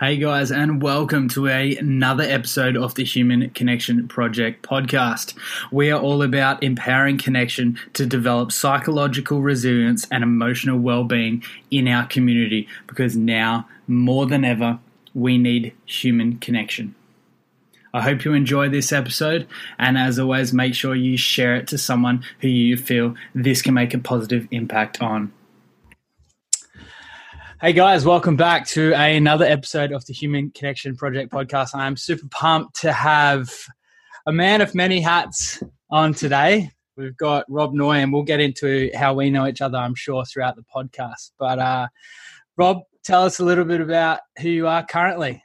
Hey guys, and welcome to a, another episode of the Human Connection Project podcast. We are all about empowering connection to develop psychological resilience and emotional well being in our community because now, more than ever, we need human connection. I hope you enjoy this episode, and as always, make sure you share it to someone who you feel this can make a positive impact on. Hey guys, welcome back to another episode of the Human Connection Project podcast. I'm super pumped to have a man of many hats on today. We've got Rob Noy, and we'll get into how we know each other, I'm sure, throughout the podcast. But uh, Rob, tell us a little bit about who you are currently.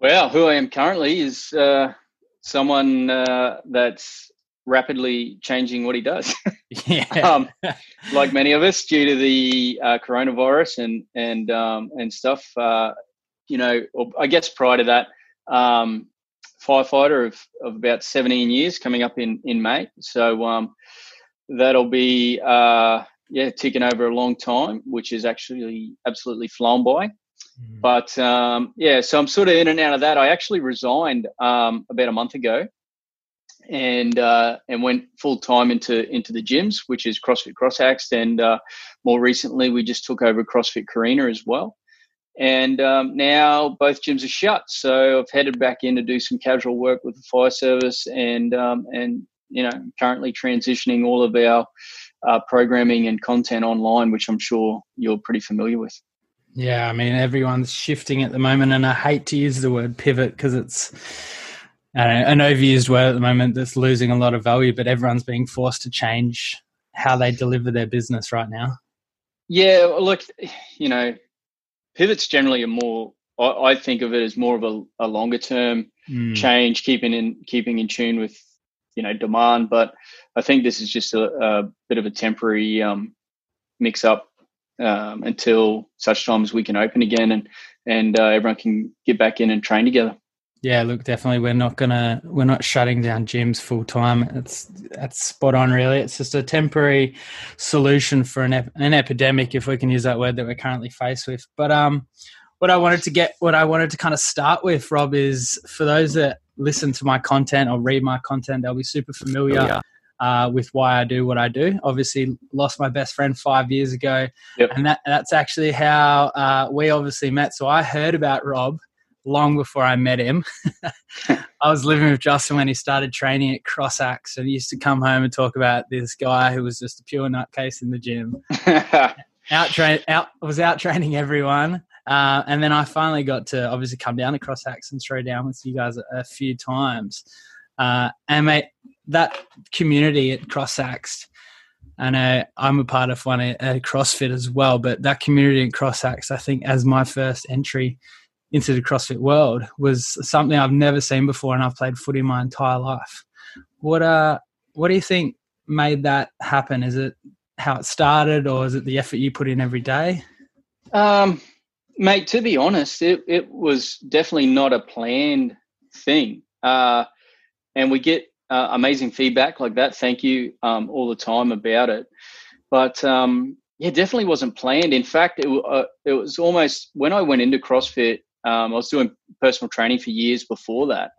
Well, who I am currently is uh, someone uh, that's rapidly changing what he does. Yeah. um, like many of us, due to the uh, coronavirus and and um, and stuff. Uh, you know, I guess prior to that, um, firefighter of, of about 17 years, coming up in in May. So um, that'll be uh, yeah ticking over a long time, which is actually absolutely flown by. Mm. But um, yeah, so I'm sort of in and out of that. I actually resigned um, about a month ago and uh, and went full time into into the gyms, which is CrossFit Crossaxed, and uh, more recently we just took over CrossFit Carina as well. And um, now both gyms are shut, so I've headed back in to do some casual work with the fire service, and um, and you know currently transitioning all of our uh, programming and content online, which I'm sure you're pretty familiar with. Yeah, I mean everyone's shifting at the moment, and I hate to use the word pivot because it's an overused word at the moment that's losing a lot of value, but everyone's being forced to change how they deliver their business right now. Yeah, look, you know, pivots generally are more. I, think of it as more of a, a longer term mm. change, keeping in keeping in tune with you know demand. But I think this is just a, a bit of a temporary um, mix up um, until such time as we can open again and and uh, everyone can get back in and train together. Yeah, look, definitely, we're not gonna we're not shutting down gyms full time. It's that's spot on, really. It's just a temporary solution for an ep- an epidemic, if we can use that word that we're currently faced with. But um, what I wanted to get, what I wanted to kind of start with, Rob, is for those that listen to my content or read my content, they'll be super familiar. Oh, yeah. Uh, with why I do what I do. Obviously, lost my best friend five years ago, yep. and that that's actually how uh, we obviously met. So I heard about Rob long before I met him. I was living with Justin when he started training at Crossaxed, and he used to come home and talk about this guy who was just a pure nutcase in the gym. out train, out was out training everyone, uh, and then I finally got to obviously come down to Crossaxed and throw down with you guys a, a few times. Uh, and mate, that community at Crossaxed. I know I'm a part of one at CrossFit as well, but that community at Crossaxed, I think, as my first entry into the CrossFit world was something I've never seen before, and I've played footy my entire life. What uh, what do you think made that happen? Is it how it started, or is it the effort you put in every day? Um, mate, to be honest, it it was definitely not a planned thing, uh, and we get uh, amazing feedback like that. Thank you um, all the time about it, but um, yeah, definitely wasn't planned. In fact, it, uh, it was almost when I went into CrossFit, um, I was doing personal training for years before that,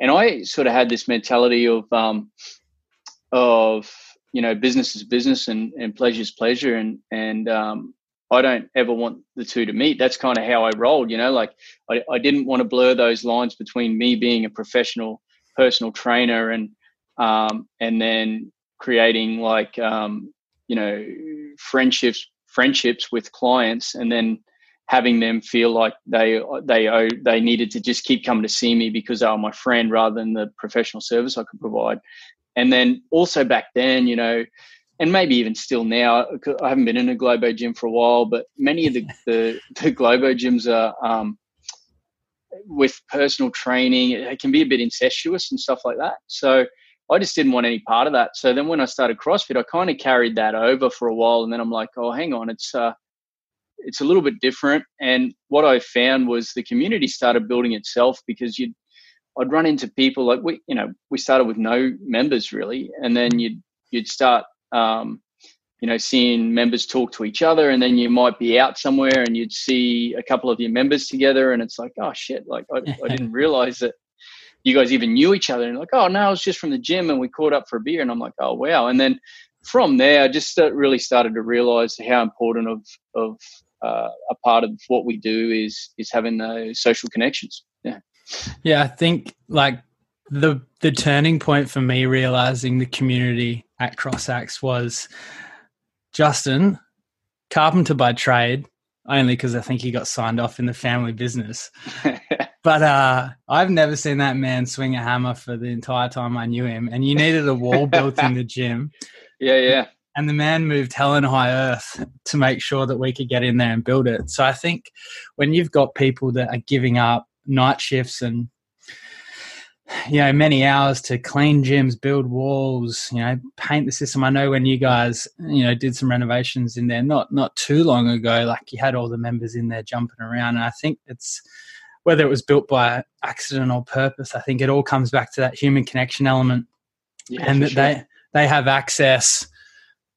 and I sort of had this mentality of um, of you know business is business and and pleasure is pleasure, and and um, I don't ever want the two to meet. That's kind of how I rolled. You know, like I, I didn't want to blur those lines between me being a professional personal trainer and um, and then creating like um, you know friendships friendships with clients and then having them feel like they they owe, they needed to just keep coming to see me because they were my friend rather than the professional service I could provide. And then also back then, you know, and maybe even still now, I haven't been in a Globo gym for a while, but many of the the, the Globo gyms are um, with personal training. It can be a bit incestuous and stuff like that. So I just didn't want any part of that. So then when I started CrossFit, I kind of carried that over for a while, and then I'm like, oh, hang on, it's uh, it's a little bit different. And what I found was the community started building itself because you'd I'd run into people like we you know we started with no members really, and then you'd you'd start um, you know, seeing members talk to each other, and then you might be out somewhere and you'd see a couple of your members together, and it's like, oh shit, like I, I didn't realize that you guys even knew each other. And like, oh no, I was just from the gym, and we caught up for a beer, and I'm like, oh wow. And then from there, I just really started to realize how important of of uh, a part of what we do is is having those social connections. Yeah, yeah. I think like the the turning point for me realizing the community at CrossAxed was Justin, carpenter by trade, only because I think he got signed off in the family business. but uh, I've never seen that man swing a hammer for the entire time I knew him. And you needed a wall built in the gym. Yeah, yeah. And the man moved hell and high earth to make sure that we could get in there and build it. So I think when you've got people that are giving up night shifts and you know many hours to clean gyms build walls you know paint the system i know when you guys you know did some renovations in there not not too long ago like you had all the members in there jumping around and i think it's whether it was built by accident or purpose i think it all comes back to that human connection element yeah, and that sure. they they have access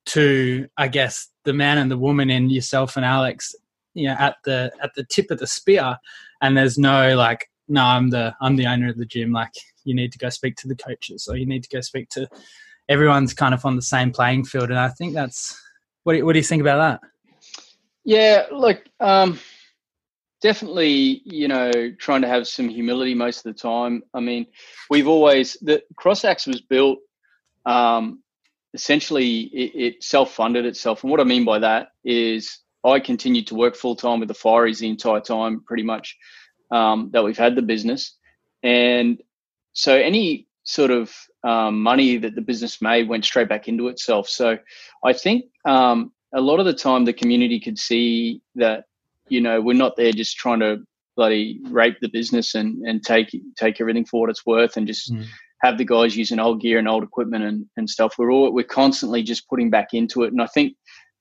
to i guess the man and the woman in yourself and alex you know at the at the tip of the spear and there's no like no, I'm the I'm the owner of the gym. Like you need to go speak to the coaches, or you need to go speak to. Everyone's kind of on the same playing field, and I think that's what. Do, what do you think about that? Yeah, look, um, definitely. You know, trying to have some humility most of the time. I mean, we've always the CrossAxed was built. Um, essentially, it, it self-funded itself, and what I mean by that is I continued to work full time with the Fireys the entire time, pretty much um, that we've had the business. And so any sort of um, money that the business made went straight back into itself. So I think um, a lot of the time the community could see that, you know, we're not there just trying to bloody rape the business and, and take take everything for what it's worth and just mm. Have the guys using old gear and old equipment and, and stuff. We're all we're constantly just putting back into it. And I think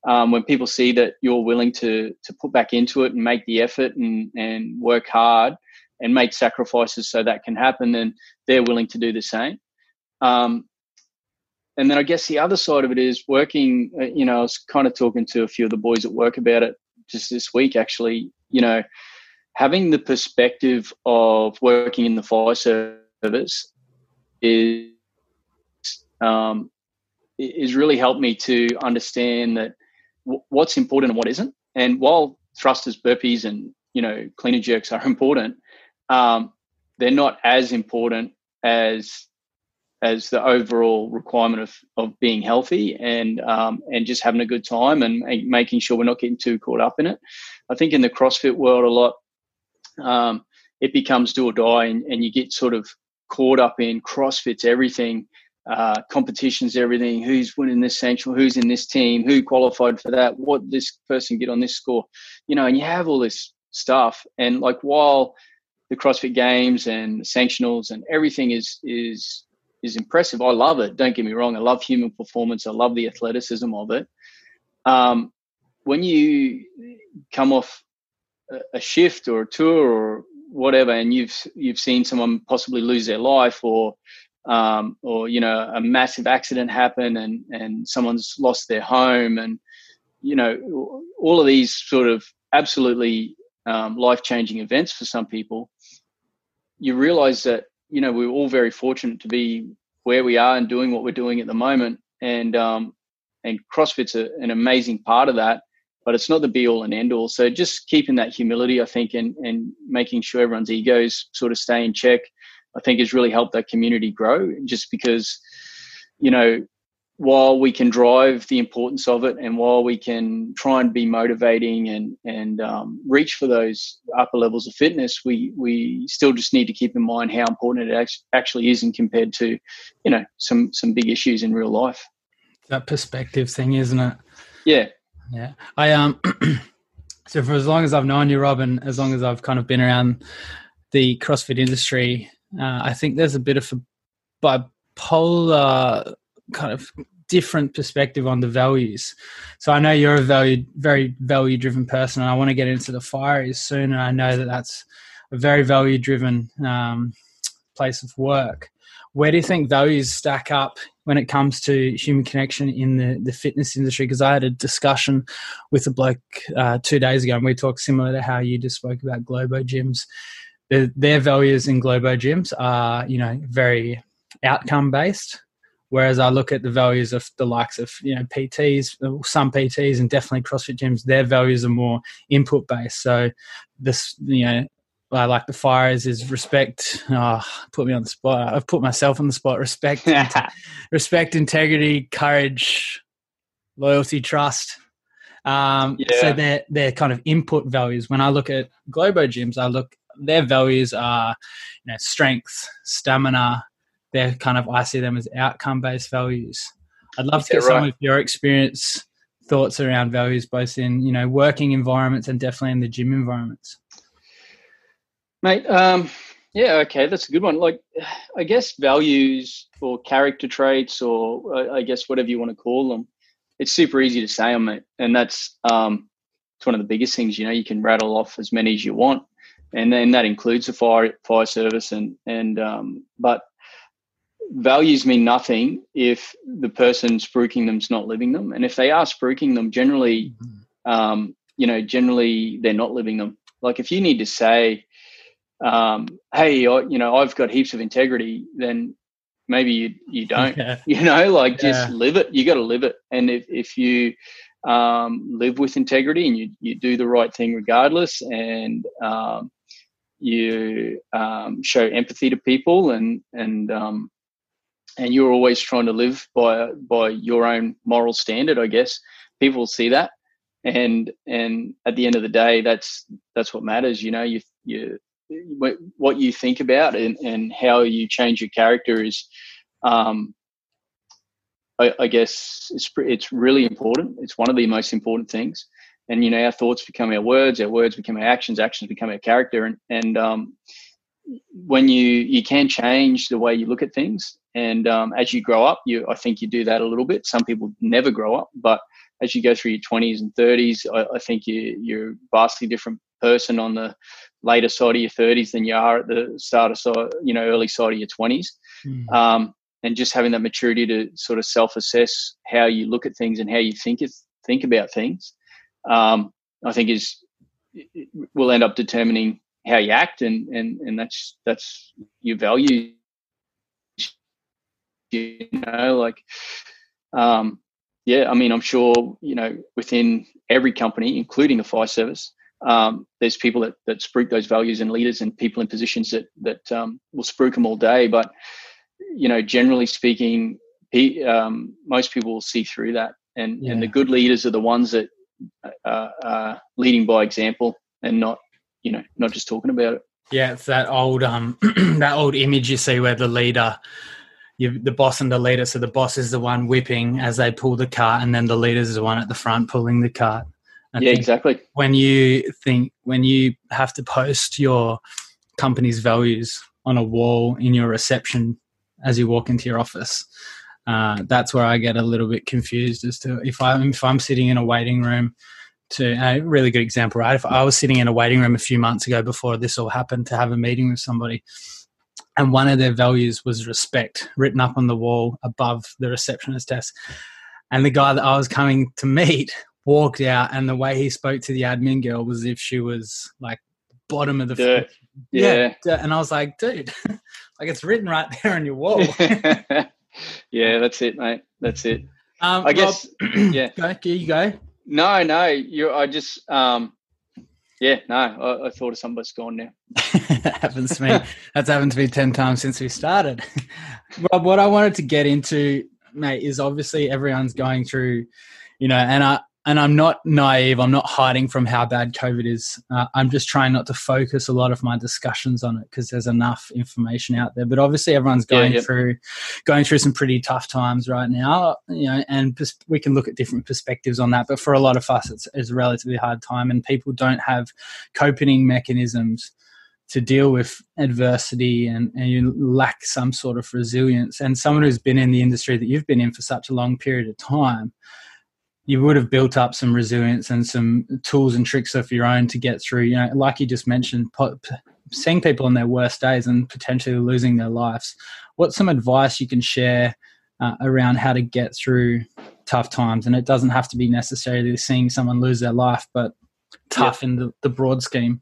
um, when people see that you're willing to to put back into it and make the effort and and work hard and make sacrifices so that can happen, then they're willing to do the same. Um, and then I guess the other side of it is working. Uh, you know, I was kind of talking to a few of the boys at work about it just this week. Actually, you know, having the perspective of working in the fire service is um, is really helped me to understand that what's important and what isn't. And while thrusters, burpees, and you know clean and jerks are important, um, they're not as important as as the overall requirement of, of being healthy and um, and just having a good time and making sure we're not getting too caught up in it. I think in the CrossFit world a lot, um, it becomes do or die, and, and you get sort of caught up in CrossFit's everything, uh, competitions, everything. Who's winning this sanctional? Who's in this team? Who qualified for that? What this person get on this score? You know, and you have all this stuff. And like while the CrossFit Games and the sanctionals and everything is is is impressive. I love it. Don't get me wrong. I love human performance. I love the athleticism of it. Um, when you come off a shift or a tour or whatever, and you've you've seen someone possibly lose their life or um, or you know a massive accident happen and and someone's lost their home and you know all of these sort of absolutely um, life changing events for some people you realize that you know we're all very fortunate to be where we are and doing what we're doing at the moment. And um, and crossfit's a, an amazing part of that but it's not the be all and end all so just keeping that humility i think and and making sure everyone's egos sort of stay in check I think has really helped that community grow just because, you know, while we can drive the importance of it and while we can try and be motivating and and um, reach for those upper levels of fitness we we still just need to keep in mind how important it actually is and compared to you know some some big issues in real life. That perspective thing isn't it? Yeah yeah i um so for as long as i've known you robin as long as i've kind of been around the crossfit industry uh, I think there's a bit of a bipolar kind of different perspective on the values. So I know you're a value, very value driven person, and I want to get into the Fireys soon. And I know that that's a very value driven um, place of work. Where do you think values stack up when it comes to human connection in the, the fitness industry because I had a discussion with a bloke uh, two days ago and we talked similar to how you just spoke about Globo gyms. The, their values in Globo gyms are, you know, very outcome based. Whereas I look at the values of the likes of you know PTs, some PTs, and definitely CrossFit gyms, their values are more input based. So this, you know, I like the fires is respect. Oh, put me on the spot. I've put myself on the spot. Respect, respect, integrity, courage, loyalty, trust. Um, yeah. So they're they're kind of input values. When I look at Globo gyms, I look their values are you know strength, stamina. They're kind of I see them as outcome based values. I'd love to get right. some of your experience, thoughts around values, both in you know working environments and definitely in the gym environments. Mate, um, yeah, okay, that's a good one. Like, I guess values or character traits, or uh, I guess whatever you want to call them, it's super easy to say them, mate. And that's um, it's one of the biggest things. You know, you can rattle off as many as you want, and then that includes the fire fire service. And and um, but values mean nothing if the person spruiking them's not living them, and if they are spruiking them, generally, mm-hmm. um, you know, generally they're not living them. Like if you need to say um, hey, you know, I've got heaps of integrity, then maybe you you don't. Yeah. You know, like yeah. just live it. You got to live it. And if if you um, live with integrity and you you do the right thing regardless, and um, you um, show empathy to people, and and um, and you're always trying to live by by your own moral standard, I guess people see that and and at the end of the day that's that's what matters you know you you what you think about and, and how you change your character is um, I, I, guess it's it's really important. It's one of the most important things. And you know our thoughts become our words our words become our actions actions become our character. And and um, when you you can change the way you look at things. And um, as you grow up you i think you do that a little bit. Some people never grow up but as you go through your 20s and 30s i, I think you, you're a vastly different person on the later side of your 30s than you are at the start of so you know early side of your 20s mm. um, and just having that maturity to sort of self-assess how you look at things and how you think think about things um, i think is will end up determining how you act and and and that's that's your value you know like um yeah i mean i'm sure you know within every company including the fire service um, there's people that, that spruik those values and leaders and people in positions that that um, will spruik them all day. But you know, generally speaking, he, um, most people will see through that, and yeah. and the good leaders are the ones that uh, are leading by example and not you know not just talking about it. Yeah, it's that old um that old image you see where the leader. You, the boss and the leader. So the boss is the one whipping as they pull the cart, and then the leader is the one at the front pulling the cart. I yeah, exactly. When you think when you have to post your company's values on a wall in your reception as you walk into your office, uh, that's where I get a little bit confused as to if I'm if I'm sitting in a waiting room. To a really good example, right? If I was sitting in a waiting room a few months ago before this all happened to have a meeting with somebody, and one of their values was respect written up on the wall above the receptionist desk. And the guy that I was coming to meet walked out, and the way he spoke to the admin girl was as if she was like bottom of the Dirt. Yeah. yeah. And I was like, dude, like it's written right there on your wall. yeah, that's it, mate. That's it. Um, I guess. Rob, yeah. Go, here you go. No, no. You. I just. Um, yeah, no. I, I thought of somebody's gone now. that happens to me. That's happened to me ten times since we started. Rob, what I wanted to get into, mate, is obviously everyone's going through, you know, and I and I'm not naive. I'm not hiding from how bad COVID is. Uh, I'm just trying not to focus a lot of my discussions on it because there's enough information out there. But obviously, everyone's going yeah, through going through some pretty tough times right now. You know, and pers- we can look at different perspectives on that. But for a lot of us, it's, it's a relatively hard time, and people don't have coping mechanisms to deal with adversity and, and you lack some sort of resilience. And someone who's been in the industry that you've been in for such a long period of time you would have built up some resilience and some tools and tricks of your own to get through. You know, like you just mentioned, seeing people on their worst days and potentially losing their lives. What's some advice you can share uh, around how to get through tough times. And it doesn't have to be necessarily seeing someone lose their life, but tough in the, the broad scheme.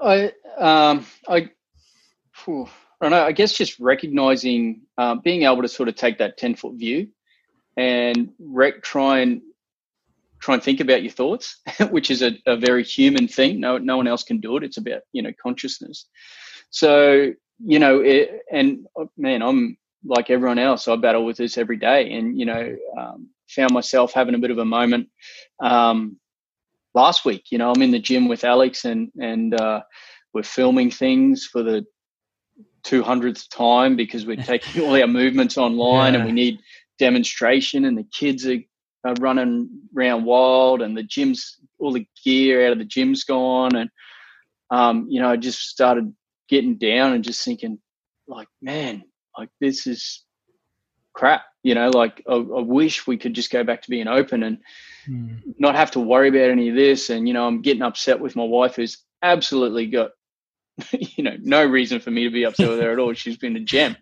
I, um, I, whew, I don't know. I guess just recognizing, um, being able to sort of take that ten foot view, and try and try and think about your thoughts, which is a, a, very human thing. No, no one else can do it. It's about you know consciousness. So you know, it, and oh, man, I'm like everyone else. I battle with this every day, and you know, um, found myself having a bit of a moment um, last week. You know, I'm in the gym with Alex, and and uh, we're filming things for the 200th time because we're taking all our movements online, yeah. and we need demonstration, and the kids are, are running around wild, and the gym's all the gear out of the gym's gone, and um, you know, I just started getting down and just thinking, like, man, like this is crap. You know, like I, I wish we could just go back to being open and mm. not have to worry about any of this. And you know, I'm getting upset with my wife, who's absolutely got you know no reason for me to be upset with her at all. She's been a gem,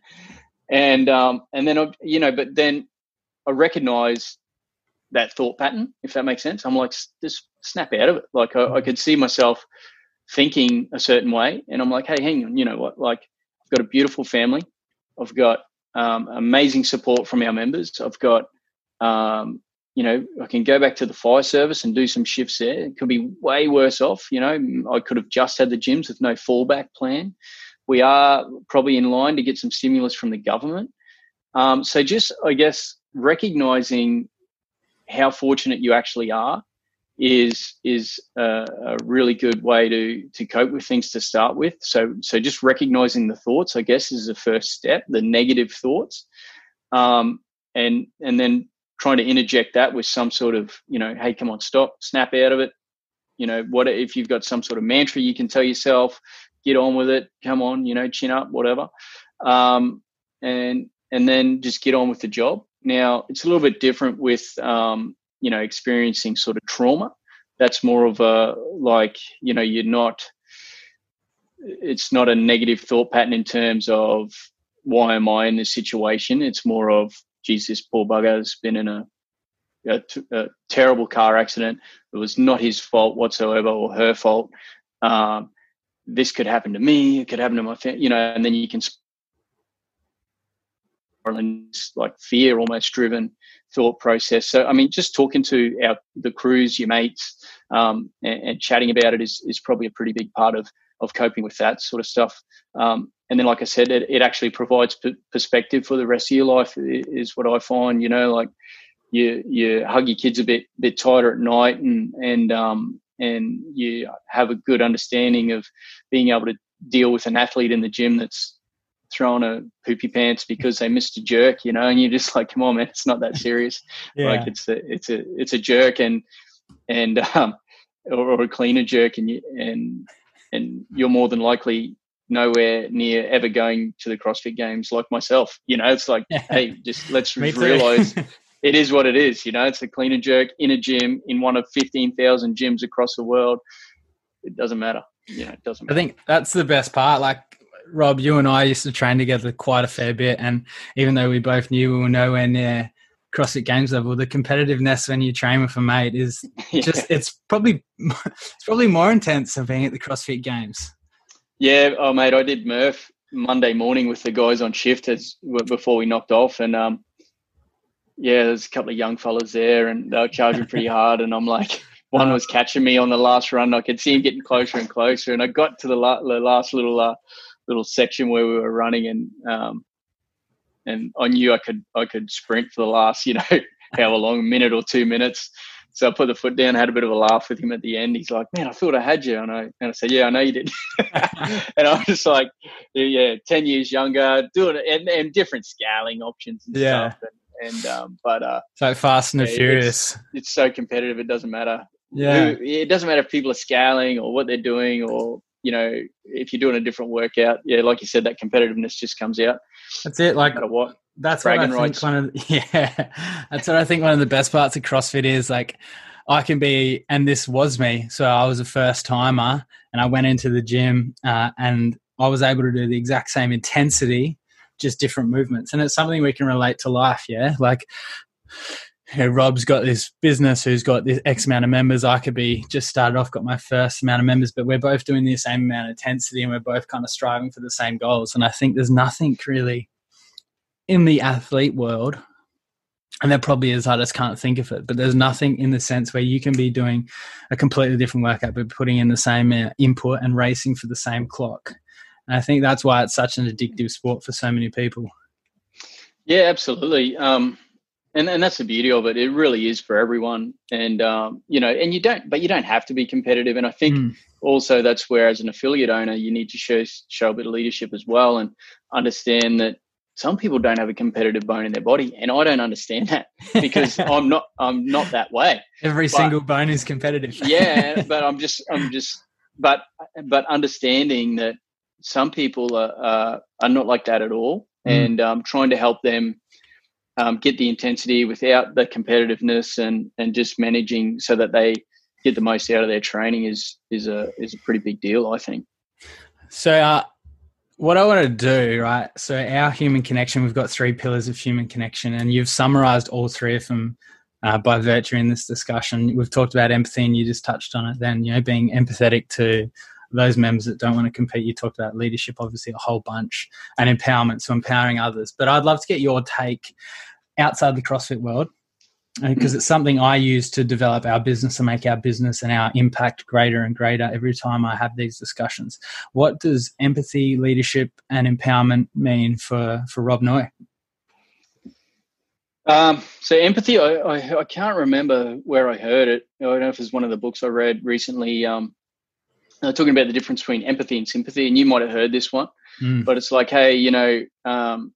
and um, and then you know, but then I recognize that thought pattern, if that makes sense. I'm like, just snap out of it. Like I, I, could see myself thinking a certain way, and I'm like, hey, hang on, you know what? Like I've got a beautiful family. I've got um, amazing support from our members. I've got, um, you know, I can go back to the fire service and do some shifts there. It could be way worse off. You know, I could have just had the gyms with no fallback plan. We are probably in line to get some stimulus from the government. Um, so just, I guess, recognizing how fortunate you actually are is is a, a, really good way to to cope with things to start with. So so just recognizing the thoughts, I guess, is the first step. The negative thoughts, um, and and then trying to interject that with some sort of you know, hey, come on, stop, snap out of it. You know, what if you've got some sort of mantra you can tell yourself, get on with it, come on, you know, chin up, whatever, um, and and then just get on with the job. Now it's a little bit different with um, you know experiencing sort of trauma. That's more of a like you know you're not it's not a negative thought pattern in terms of why am i in this situation. It's more of geez this poor bugger has been in a, a, a terrible car accident. It was not his fault whatsoever or her fault. Um, this could happen to me it could happen to my family you know and then you can like fear almost driven thought process. So, I mean, just talking to our the crews, your mates, um, and, and, chatting about it is is probably a pretty big part of of coping with that sort of stuff. Um, and then, like I said, it, it actually provides p- perspective for the rest of your life. Is what I find. You know, like you you hug your kids a bit bit tighter at night, and and um, and you have a good understanding of being able to deal with an athlete in the gym that's throwing a poopy pants because they missed a jerk, you know, and you're just like, come on, man, it's not that serious. yeah. Like it's a, it's a, it's a jerk and, and, um, or, or a cleaner jerk and you, and, and you're more than likely nowhere near ever going to the CrossFit games like myself. You know, it's like, hey, just let's realize it is what it is. You know, it's a cleaner jerk in a gym in one of 15,000 gyms across the world. It doesn't matter. You know, it doesn't matter. I think that's the best part. Like Rob, you and I used to train together quite a fair bit, and even though we both knew we were nowhere near CrossFit Games level, the competitiveness when you train with a mate is yeah. just it's probably it's probably more intense than being at the CrossFit Games. Yeah, oh mate, I did Murph Monday morning with the guys on shift as before we knocked off, and um, yeah, there's a couple of young fellas there, and they were charging pretty hard, and I'm like. One was catching me on the last run. I could see him getting closer and closer, and I got to the, la- the last little uh, little section where we were running, and um, and I knew I could I could sprint for the last you know however long minute or two minutes. So I put the foot down, had a bit of a laugh with him at the end. He's like, "Man, I thought I had you," and I and I said, "Yeah, I know you did." and I was just like, "Yeah, ten years younger, doing it, and, and different scaling options and yeah. stuff." And, and um, but uh, so fast and yeah, furious. It's, it's, so competitive; it doesn't matter. Yeah, Who, it doesn't matter if people are scaling or what they're doing or you know, if you're doing a different workout, yeah, like you said, that competitiveness just comes out. That's it. Like no what. That's what I think rights. one of the, yeah. That's what I think one of the best parts of CrossFit is like I can be, and this was me. So I was a first timer, and I went into the gym, uh, and I was able to do the exact same intensity just different movements. And it's something we can relate to life. Yeah. Like, you know, Rob's got this business who's got this X amount of members. I could be just started off, got my first amount of members, but we're both doing the same amount of intensity and we're both kind of striving for the same goals. And I think there's nothing really in the athlete world, and there probably is, I just can't think of it, but there's nothing in the sense where you can be doing a completely different workout, but putting in the same uh, input and racing for the same clock. And I think that's why it's such an addictive sport for so many people. Yeah, absolutely. Um, and and that's the beauty of it. It really is for everyone, and um, you know, and you don't, but you don't have to be competitive. And I think mm. also that's where, as an affiliate owner, you need to show show a bit of leadership as well, and understand that some people don't have a competitive bone in their body, and I don't understand that because I'm not I'm not that way. Every but, single bone is competitive. yeah, but I'm just I'm just but but understanding that some people are uh, are not like that at all, mm. and um, trying to help them um, get the intensity without the competitiveness and and just managing so that they get the most out of their training is is a is a pretty big deal, I think. So, uh, what I want to do, right? So, our human connection, we've got three pillars of human connection, and you've summarized all three of them uh, by virtue in this discussion. We've talked about empathy, and you just touched on it. Then, you know, being empathetic to those members that don't want to compete. You talked about leadership, obviously, a whole bunch, and empowerment, so empowering others. But I'd love to get your take outside the CrossFit world because uh, it's something I use to develop our business and make our business and our impact greater and greater every time I have these discussions. What does empathy, leadership, and empowerment mean for for Rob Noy? Um, so empathy, I, I, I, can't remember where I heard it. I don't know if it's one of the books I read recently. Um, uh, talking about the difference between empathy and sympathy, and you might have heard this one, mm. but it's like, hey, you know, um,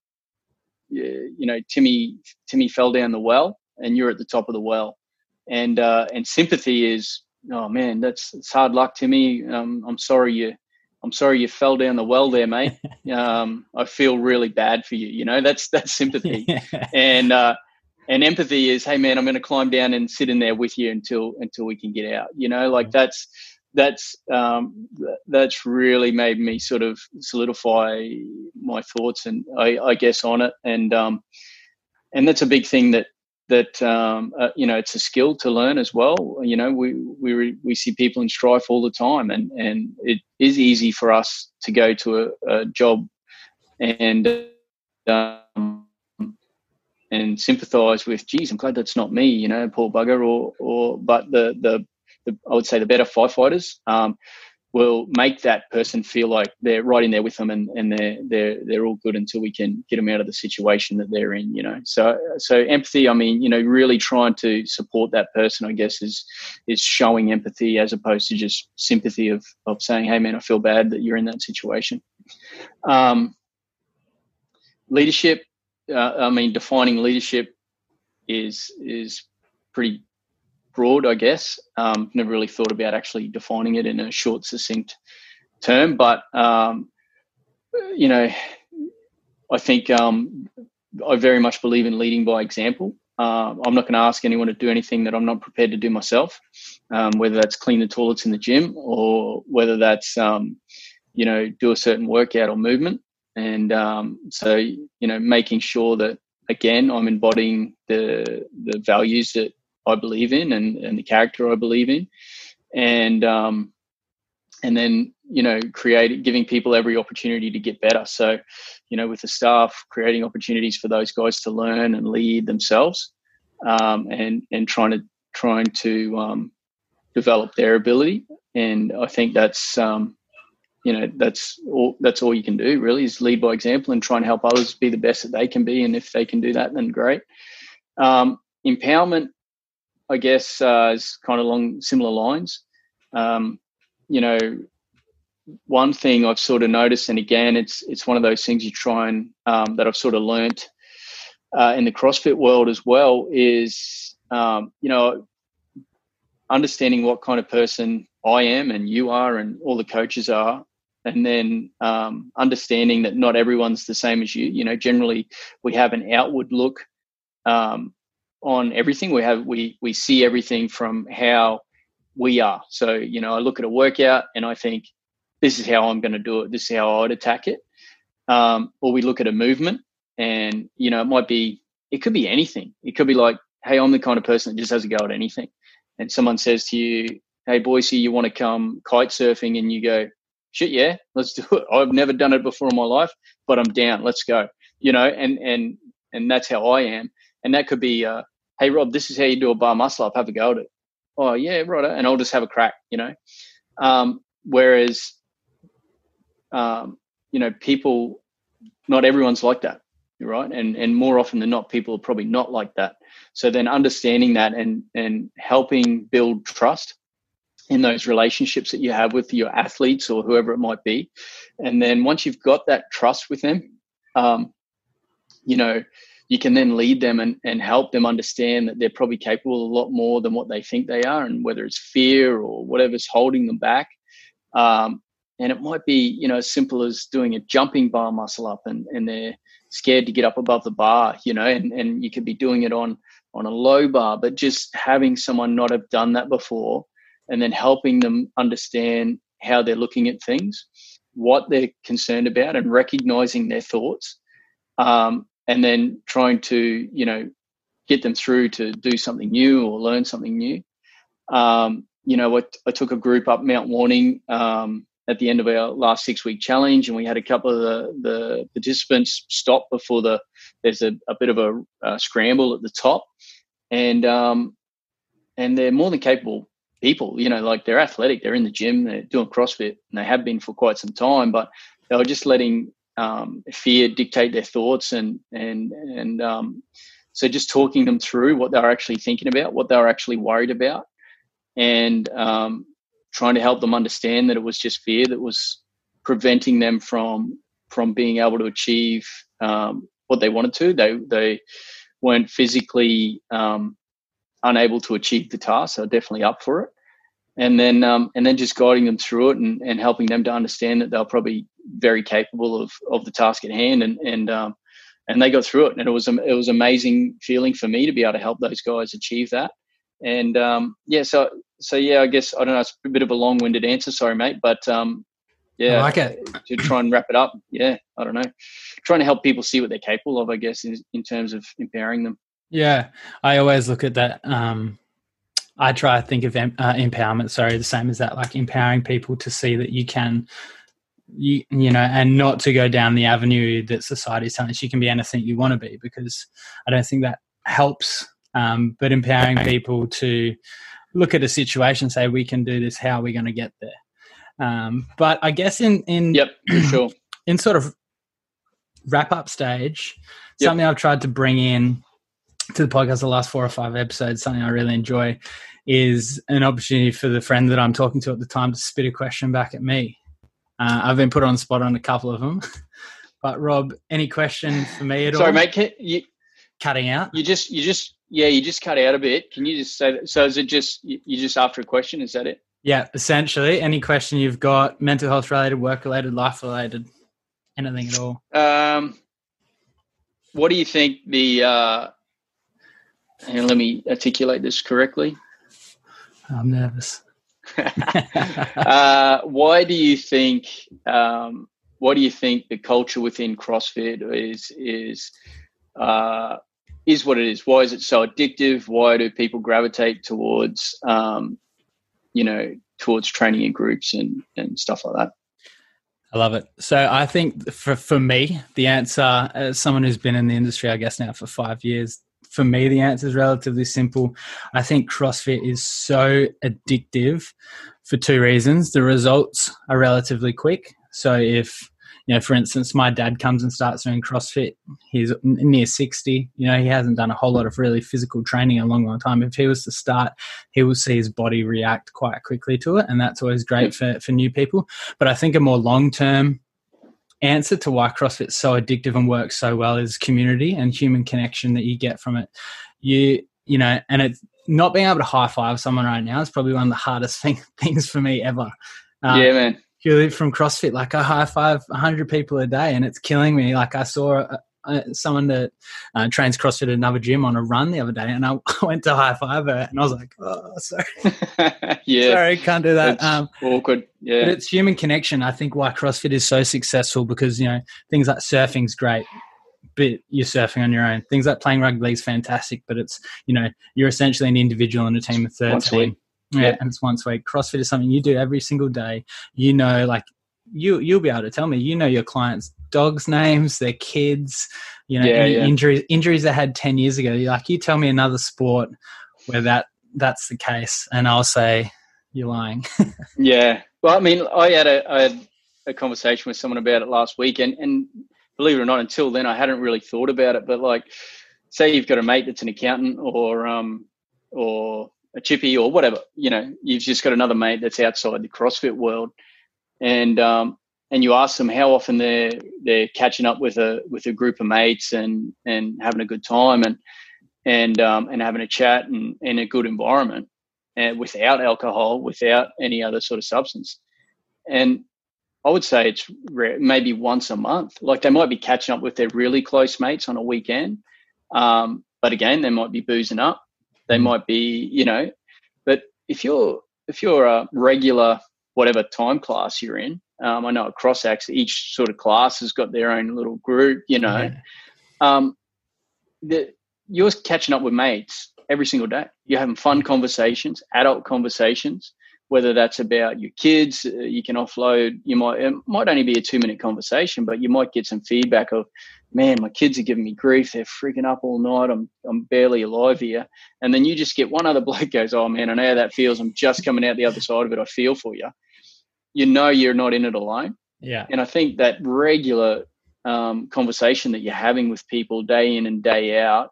you know, Timmy Timmy fell down the well, and you're at the top of the well, and uh, and sympathy is, oh man, that's it's hard luck, Timmy. Um, I'm sorry you. I'm sorry you fell down the well there, mate. Um, I feel really bad for you. You know, that's that's sympathy, and uh, and empathy is, hey man, I'm going to climb down and sit in there with you until until we can get out. You know, like that's that's um, that's really made me sort of solidify my thoughts and I, I guess on it. And um, and that's a big thing that that um, uh, you know it's a skill to learn as well. You know we we we see people in strife all the time and and it is easy for us to go to a, a job and um, and sympathize with geez i'm glad that's not me you know poor bugger or or but the the the, I would say the better firefighters um, will make that person feel like they're right in there with them and, and they're they're they're all good until we can get them out of the situation that they're in you know. So so empathy i mean you know really trying to support that person i guess is is showing empathy as opposed to just sympathy of of saying hey man i feel bad that you're in that situation. Um, leadership uh, i mean defining leadership is is pretty broad, I guess. Um, never really thought about actually defining it in a short, succinct term, but um, you know, I think um, I very much believe in leading by example. Uh, I'm not going to ask anyone to do anything that I'm not prepared to do myself, um, whether that's clean the toilets in the gym or whether that's um, you know do a certain workout or movement. And so you know, making sure that again I'm embodying the the values that I believe in and, and the character I believe in. And um, and then you know creating giving people every opportunity to get better. So you know with the staff creating opportunities for those guys to learn and lead themselves um, and and trying to trying to um, develop their ability. And i think that's um, you know that's all that's all you can do really is lead by example and try and help others be the best that they can be. And if they can do that then great. Um, empowerment I guess, uh, is kind of along similar lines. Um, you know, one thing I've sort of noticed, and again, it's it's one of those things you try and um, that I've sort of learnt uh, in the CrossFit world as well is, um, you know, understanding what kind of person I am and you are and all the coaches are, and then um, understanding that not everyone's the same as you. You know, generally we have an outward look um, on everything. We have we we see everything from how we are. So you know, I look at a workout and I think this is how I'm going to do it. This is how I'd attack it. um, or we look at a movement, and you know, it might be, it could be anything. It could be like, hey, I'm the kind of person that just has a go at anything, and someone says to you, hey, Boycey, you want to come kite surfing, and you go, shit, yeah, let's do it. I've never done it before in my life, but I'm down. Let's go. You know, and and and that's how I am. And that could be, uh, hey, Rob, this is how you do a bar muscle up. Have a go at it. Oh yeah, right. And I'll just have a crack. You know. Um, whereas, um, you know, people, not everyone's like that, right? And and more often than not, people are probably not like that. So then understanding that and and helping build trust in those relationships that you have with your athletes or whoever it might be. And then once you've got that trust with them, um, you know, you can then lead them and, and help them understand that they're probably capable a lot more than what they think they are, and whether it's fear or whatever's holding them back. Um, and it might be, you know, as simple as doing a jumping bar muscle up and, and they're scared to get up above the bar, you know, and, and you could be doing it on on a low bar, but just having someone not have done that before and then helping them understand how they're looking at things, what they're concerned about, and recognizing their thoughts, um, and then trying to you know get them through to do something new or learn something new. Um, you know, I, I, took a group up Mount Warning um, at the end of our last six week challenge, and we had a couple of the, the participants stop before the there's a, a bit of a, a, scramble at the top, and um, and they're more than capable people. You know, like they're athletic, they're in the gym, they're doing CrossFit, and they have been for quite some time, but they were just letting um, fear dictate their thoughts, and and and um, so just talking them through what they were actually thinking about, what they were actually worried about, and um, trying to help them understand that it was just fear that was preventing them from from being able to achieve um, what they wanted to. They they weren't physically um, unable to achieve the task, so definitely up for it. And then um, and then just guiding them through it and, and helping them to understand that they're probably very capable of of the task at hand and and um, and they got through it. And it was it was amazing feeling for me to be able to help those guys achieve that. And um, yeah so so yeah I guess I don't know it's a bit of a long winded answer sorry mate but um, yeah I like it. to try and wrap it up yeah I don't know. Trying to help people see what they're capable of I guess in, in terms of empowering them. Yeah, I always look at that. Um, I try to think of em- uh, empowerment. Sorry, the same as that, like empowering people to see that you can, you you know, and not to go down the avenue that society is telling us you can be anything you want to be, because I don't think that helps. Um, but empowering people to look at a situation, say we can do this. How are we going to get there? Um, but I guess in in yep, sure. in sort of wrap up stage, yep. something I've tried to bring in to the podcast the last four or five episodes, something I really enjoy is an opportunity for the friend that I'm talking to at the time to spit a question back at me. Uh, I've been put on spot on a couple of them. but Rob, any question for me at Sorry, all? Sorry, mate. Can you cutting out? You just, you just, yeah, you just cut out a bit. Can you just say that? So is it just you just after a question? Is that it? Yeah, essentially. Any question you've got, mental health related, work related, life related, anything at all. Um, what do you think the uh, and let me articulate this correctly. I'm nervous. uh, why do you think? Um, why do you think the culture within CrossFit is is uh, is what it is? Why is it so addictive? Why do people gravitate towards um, you know towards training in groups and and stuff like that? I love it. So I think for for me, the answer, as someone who's been in the industry, I guess now for five years, for me, the answer is relatively simple. I think CrossFit is so addictive for two reasons. The results are relatively quick. So if you know, for instance, my dad comes and starts doing CrossFit. He's near 60. You know, he hasn't done a whole lot of really physical training in a long, long time. If he was to start, he will see his body react quite quickly to it. And that's always great for, for new people. But I think a more long term answer to why CrossFit's so addictive and works so well is community and human connection that you get from it. You you know, and it's not being able to high five someone right now is probably one of the hardest thing, things for me ever. Um, yeah, man. Purely from CrossFit, like I high five hundred people a day, and it's killing me. Like I saw uh, someone that uh, trains CrossFit at another gym on a run the other day, and I, went to high five her, and I was like, "Oh, sorry, yeah, sorry, can't do that." Um, awkward. Yeah, but it's human connection. I think why CrossFit is so successful because you know things like surfing's great, but you're surfing on your own. Things like playing rugby is fantastic, but it's you know you're essentially an individual in a team of thirteen. Yeah, yeah, and it's once a week. CrossFit is something you do every single day. You know, like you you'll be able to tell me. You know your clients' dogs' names, their kids. You know, yeah, any yeah. injuries injuries they had ten years ago. You're like, you tell me another sport where that that's the case, and I'll say you're lying. yeah. Well, I mean, I had a I had a conversation with someone about it last week, and and believe it or not, until then I hadn't really thought about it. But like, say you've got a mate that's an accountant, or um, or a chippy, or whatever. You know, you've just got another mate that's outside the CrossFit world, and um, and you ask them how often they're they're catching up with a with a group of mates and and having a good time and and um, and having a chat and in a good environment and without alcohol, without any other sort of substance. And I would say it's rare, maybe once a month. Like they might be catching up with their really close mates on a weekend, um, but again, they might be boozing up. They mm. might be, you know. But if you're if you're a regular whatever time class you're in, um, I know at CrossAxed, each sort of class has got their own little group, you know. Um, the, you're catching up with mates every single day. You're having fun conversations, adult conversations, whether that's about your kids. Uh, you can offload. You might it might only be a two minute conversation, but you might get some feedback of, man, my kids are giving me grief. They're freaking up all night. I'm I'm barely alive here. And then you just get one other bloke goes, oh man, I know how that feels. I'm just coming out the other side of it. I feel for you. You know you're not in it alone. Yeah. And I think that regular um, conversation that you're having with people day in and day out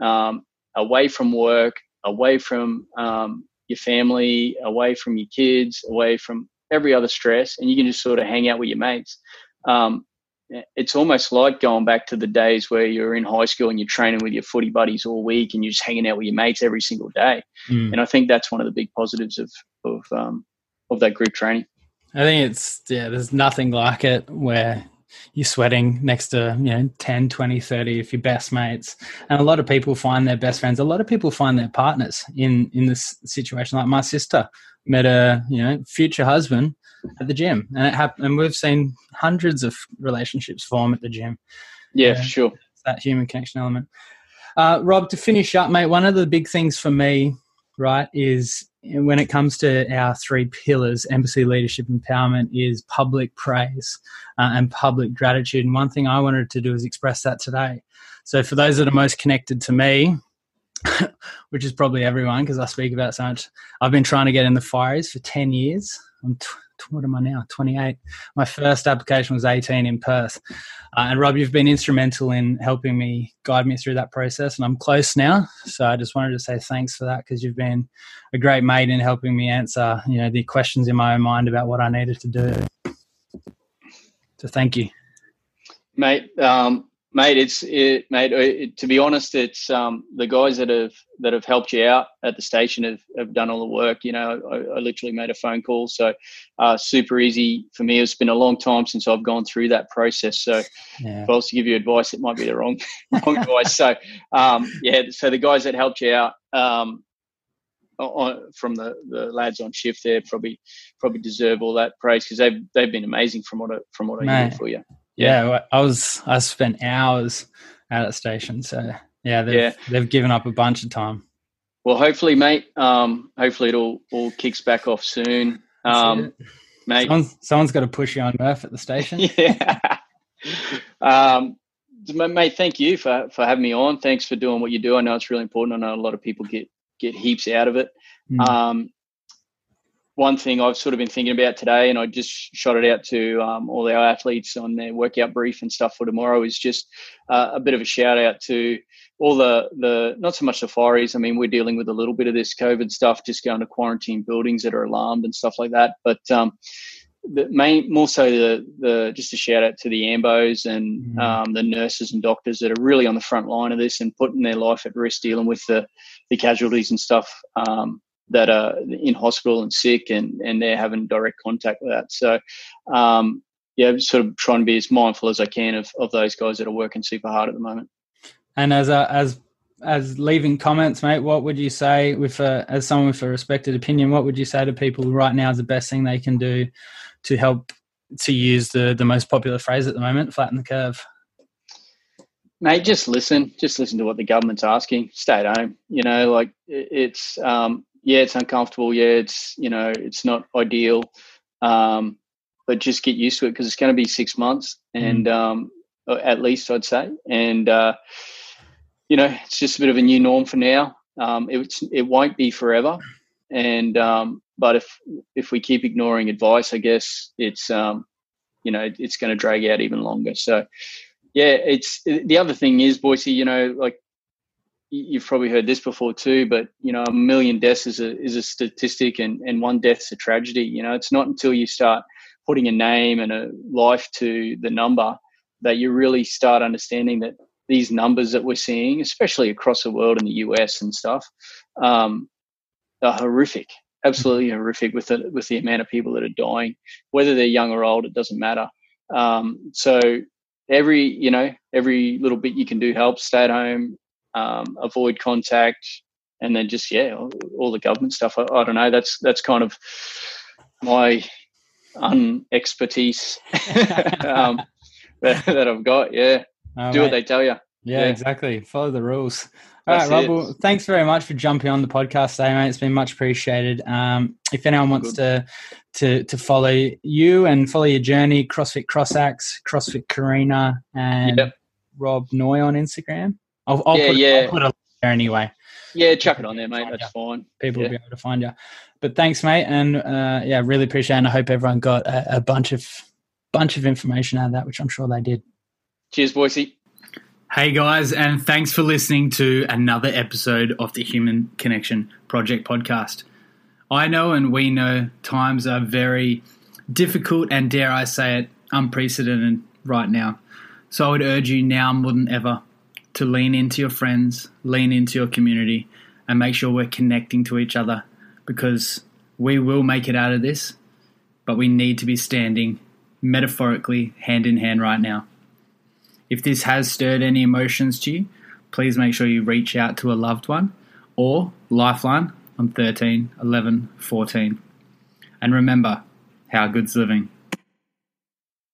um, away from work, away from um, your family, away from your kids, away from every other stress, and you can just sort of hang out with your mates. Um, it's almost like going back to the days where you're in high school and you're training with your footy buddies all week and you're just hanging out with your mates every single day. Mm. And I think that's one of the big positives of of um, of that group training. I think it's yeah, there's nothing like it where you're sweating next to you know 10 20 30 if your best mates. And a lot of people find their best friends a lot of people find their partners in in this situation. Like my sister met a you know future husband at the gym. And it happened and we've seen hundreds of relationships form at the gym. Yeah sure. That human connection element. Uh, rob to finish up mate one of the big things for me right is when it comes to our three pillars, empathy, leadership, empowerment, is public praise uh, and public gratitude. And one thing I wanted to do is express that today. So, for those that are most connected to me, which is probably everyone because I speak about so much, I've been trying to get in the fires for 10 years. I'm t- what am I now? 28. My first application was 18 in Perth. Uh, and Rob, you've been instrumental in helping me guide me through that process, and I'm close now. So I just wanted to say thanks for that because you've been a great mate in helping me answer, you know, the questions in my own mind about what I needed to do. So thank you, mate. Um, mate it's it mate it, to be honest it's um, the guys that have that have helped you out at the station have, have done all the work you know. I, I literally made a phone call. So uh, super easy for me. It's been a long time since i've gone through that process. So yeah. if i was to give you advice it might be the wrong wrong advice. So um, yeah so the guys that helped you out um, on, from the, the lads on shift there probably probably deserve all that praise because they've they've been amazing from what I, from what I hear for you yeah. yeah, I was I spent hours at the station, so yeah, they've, yeah. they've given up a bunch of time. Well, hopefully, mate. Um, hopefully, it all all kicks back off soon. Um, mate, someone's, someone's got to push you on Murph at the station. yeah. um, mate, thank you for for having me on. Thanks for doing what you do. I know it's really important. I know a lot of people get get heaps out of it. Mm. Um, one thing I've sort of been thinking about today, and I just shot it out to um, all our athletes on their workout brief and stuff for tomorrow, is just uh, a bit of a shout out to all the the not so much the fireys. I mean, we're dealing with a little bit of this COVID stuff, just going to quarantine buildings that are alarmed and stuff like that. But um, the main, more so the the just a shout out to the ambos and mm. um, the nurses and doctors that are really on the front line of this and putting their life at risk dealing with the the casualties and stuff. That are in hospital and sick and, and they're having direct contact with that. So, um, yeah, sort of trying to be as mindful as I can of, of those guys that are working super hard at the moment. And as a, as as leaving comments, mate, what would you say with a, as someone with a respected opinion? What would you say to people right now is the best thing they can do to help to use the the most popular phrase at the moment, flatten the curve? Mate, just listen. Just listen to what the government's asking. Stay at home. You know, like it's um, yeah, it's uncomfortable. Yeah, it's you know, it's not ideal. Um, but just get used to it because it's going to be six months and mm. um, at least I'd say. And uh, you know, it's just a bit of a new norm for now. Um, it it won't be forever. And um, but if if we keep ignoring advice, I guess it's um, you know it's going to drag out even longer. So yeah, it's the other thing is Boycey. You know, like you've probably heard this before too, but you know, a million deaths is a is a statistic, and and one death's a tragedy. You know, it's not until you start putting a name and a life to the number that you really start understanding that these numbers that we're seeing, especially across the world in the US and stuff, um, are horrific absolutely horrific with the with the amount of people that are dying, whether they're young or old. It doesn't matter. Um, so every you know every little bit you can do helps. Stay at home, um, avoid contact, and then just yeah, all, all the government stuff. I, I, don't know. That's that's kind of my unexpertise um, that, that, I've got. Yeah, oh, do mate. what they tell you. Yeah, yeah, exactly. Follow the rules. All right, Rob. Well, thanks very much for jumping on the podcast today, mate. It's been much appreciated. Um, if anyone wants to to to follow you and follow your journey, CrossFit Crossaxed, CrossFit Carina, and yep. Rob Noy on Instagram. I'll, I'll yeah, put, yeah. I'll put a there anyway. Yeah, chuck it on there, mate. That's you. fine. People yeah. will be able to find you. But thanks, mate, and uh, yeah, really appreciate. it. And I hope everyone got a, a bunch of bunch of information out of that, which I'm sure they did. Cheers, Boycey. Hey guys, and thanks for listening to another episode of the Human Connection Project podcast. I know and we know times are very difficult and, dare I say it, unprecedented right now. So I would urge you now more than ever to lean into your friends, lean into your community, and make sure we're connecting to each other because we will make it out of this, but we need to be standing metaphorically hand in hand right now. If this has stirred any emotions to you, please make sure you reach out to a loved one or Lifeline on 13 11 14. And remember, how good's living.